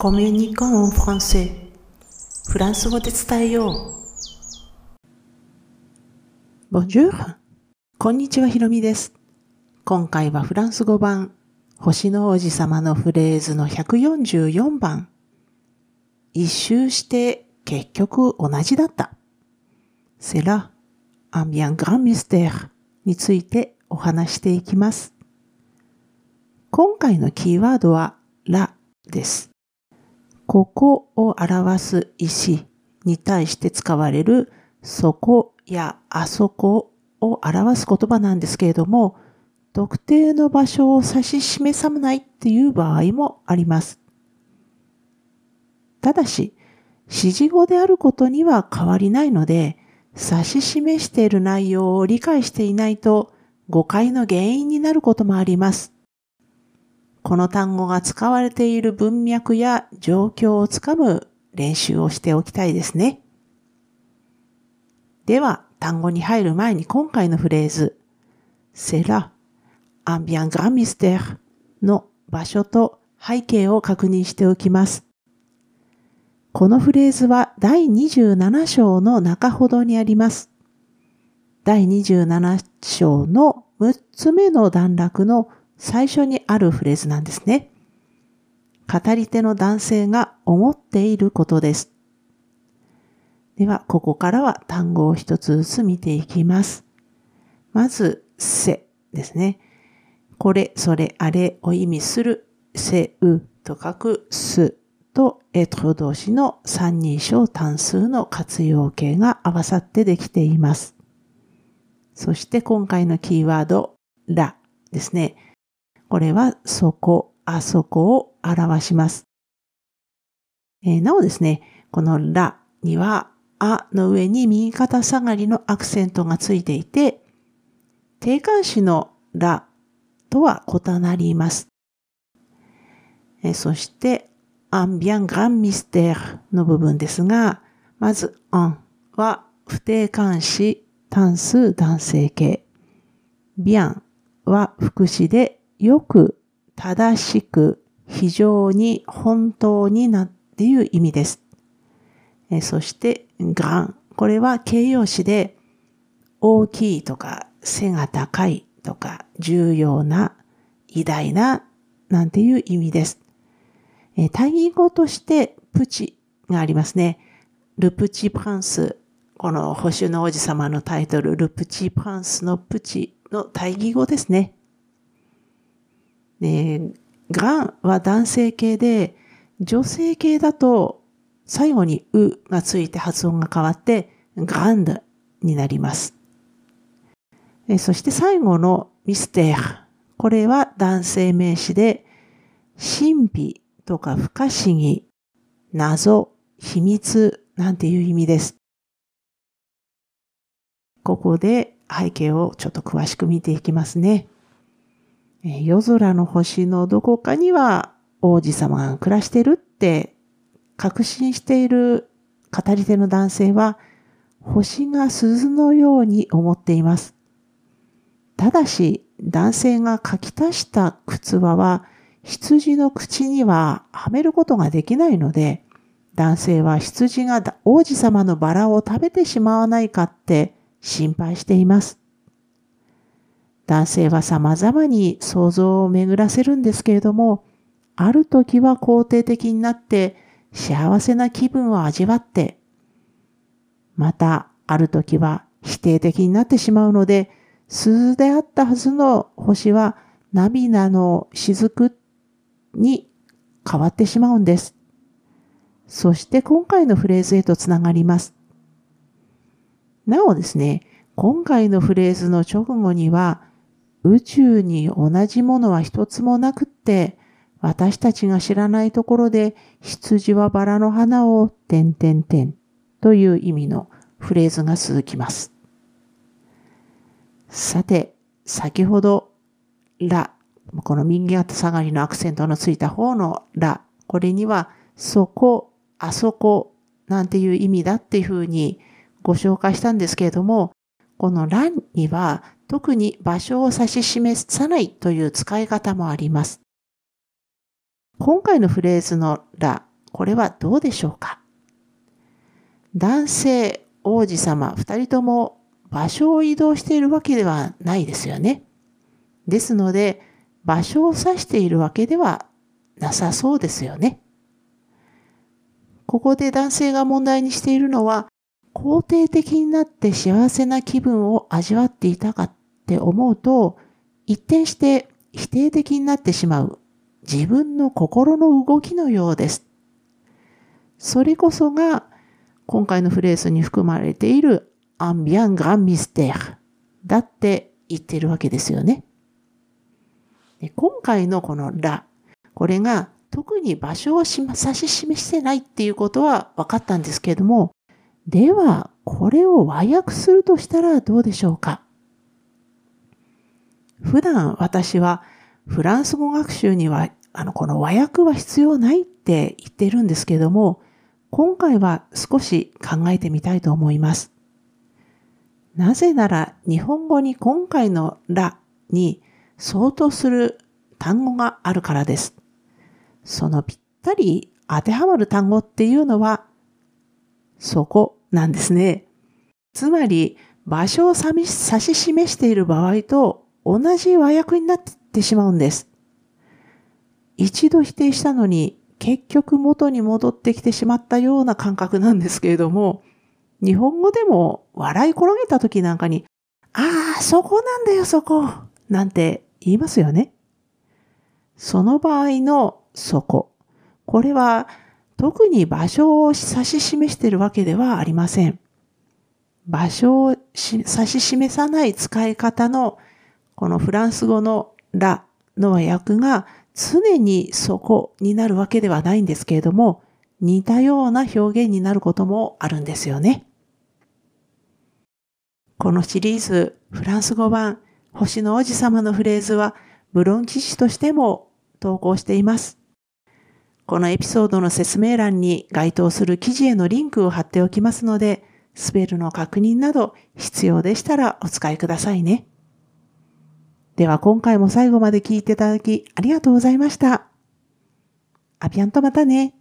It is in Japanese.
コミュニコンフランセフランス語で伝えよう。Bonjour! こんにちは、ひろみです。今回はフランス語版、星の王子様のフレーズの144番。一周して結局同じだった。C'est là, un bien grand mystère についてお話していきます。今回のキーワードは、らです。ここを表す石に対して使われるそこやあそこを表す言葉なんですけれども、特定の場所を指し示さないっていう場合もあります。ただし、指示語であることには変わりないので、指し示している内容を理解していないと誤解の原因になることもあります。この単語が使われている文脈や状況をつかむ練習をしておきたいですね。では、単語に入る前に今回のフレーズ、セラ、アンビアングラミステーの場所と背景を確認しておきます。このフレーズは第27章の中ほどにあります。第27章の6つ目の段落の最初にあるフレーズなんですね。語り手の男性が思っていることです。では、ここからは単語を一つずつ見ていきます。まず、せですね。これ、それ、あれを意味する、せ、うと書くすと、えと動詞の三人称単数の活用形が合わさってできています。そして今回のキーワード、らですね。これはそこ、あそこを表します。えー、なおですね、このらには、あの上に右肩下がりのアクセントがついていて、定冠詞のらとは異なります。えー、そして、アンビアングランミステーの部分ですが、まず、アンは不定冠詞単数男性形。ビアンは副詞でよく、正しく、非常に、本当になっていう意味です。えそして、ガン。これは形容詞で、大きいとか、背が高いとか、重要な、偉大な、なんていう意味です。え対義語として、プチがありますね。ルプチプランス。この保守の王子様のタイトル、ルプチプランスのプチの対義語ですね。で、がんは男性系で、女性系だと最後にうがついて発音が変わって、ガンドになります。そして最後のミステーこれは男性名詞で、神秘とか不可思議、謎、秘密なんていう意味です。ここで背景をちょっと詳しく見ていきますね。夜空の星のどこかには王子様が暮らしてるって確信している語り手の男性は星が鈴のように思っています。ただし男性が書き足した靴輪は羊の口にははめることができないので男性は羊が王子様のバラを食べてしまわないかって心配しています。男性は様々に想像を巡らせるんですけれども、ある時は肯定的になって幸せな気分を味わって、またある時は否定的になってしまうので、鈴であったはずの星は涙の雫に変わってしまうんです。そして今回のフレーズへとつながります。なおですね、今回のフレーズの直後には、宇宙に同じものは一つもなくって、私たちが知らないところで羊はバラの花を点々点という意味のフレーズが続きます。さて、先ほど、ら、この右肩下がりのアクセントのついた方のら、これには、そこ、あそこ、なんていう意味だっていうふうにご紹介したんですけれども、この欄には特に場所を指し示さないという使い方もあります。今回のフレーズのらこれはどうでしょうか？男性、王子様、二人とも場所を移動しているわけではないですよね。ですので、場所を指しているわけではなさそうですよね。ここで男性が問題にしているのは、肯定的になって幸せな気分を味わっていたかっって思うと、一転して否定的になってしまう自分の心の動きのようです。それこそが今回のフレーズに含まれているアンビアン・グラン・ミステーだって言ってるわけですよね。で今回のこのラ、これが特に場所を指し示してないっていうことは分かったんですけれども、では、これを和訳するとしたらどうでしょうか？普段私はフランス語学習にはあの、この和訳は必要ないって言ってるんですけども、今回は少し考えてみたいと思います。なぜなら日本語に今回のらに相当する単語があるからです。そのぴったり当てはまる単語っていうのは、そこなんですね。つまり、場所を指し示している場合と同じ和訳になってしまうんです。一度否定したのに結局元に戻ってきてしまったような感覚なんですけれども、日本語でも笑い転げた時なんかに、ああ、そこなんだよ、そこ、なんて言いますよね。その場合のそこ。これは特に場所を指し示しているわけではありません。場所を指し示さない使い方のこのフランス語のラの和訳が常にそこになるわけではないんですけれども、似たような表現になることもあるんですよね。このシリーズ、フランス語版、星の王子様のフレーズは、ブロン記事としても投稿しています。このエピソードの説明欄に該当する記事へのリンクを貼っておきますので、スペルの確認など必要でしたらお使いくださいね。では今回も最後まで聞いていただきありがとうございました。アビアンとまたね。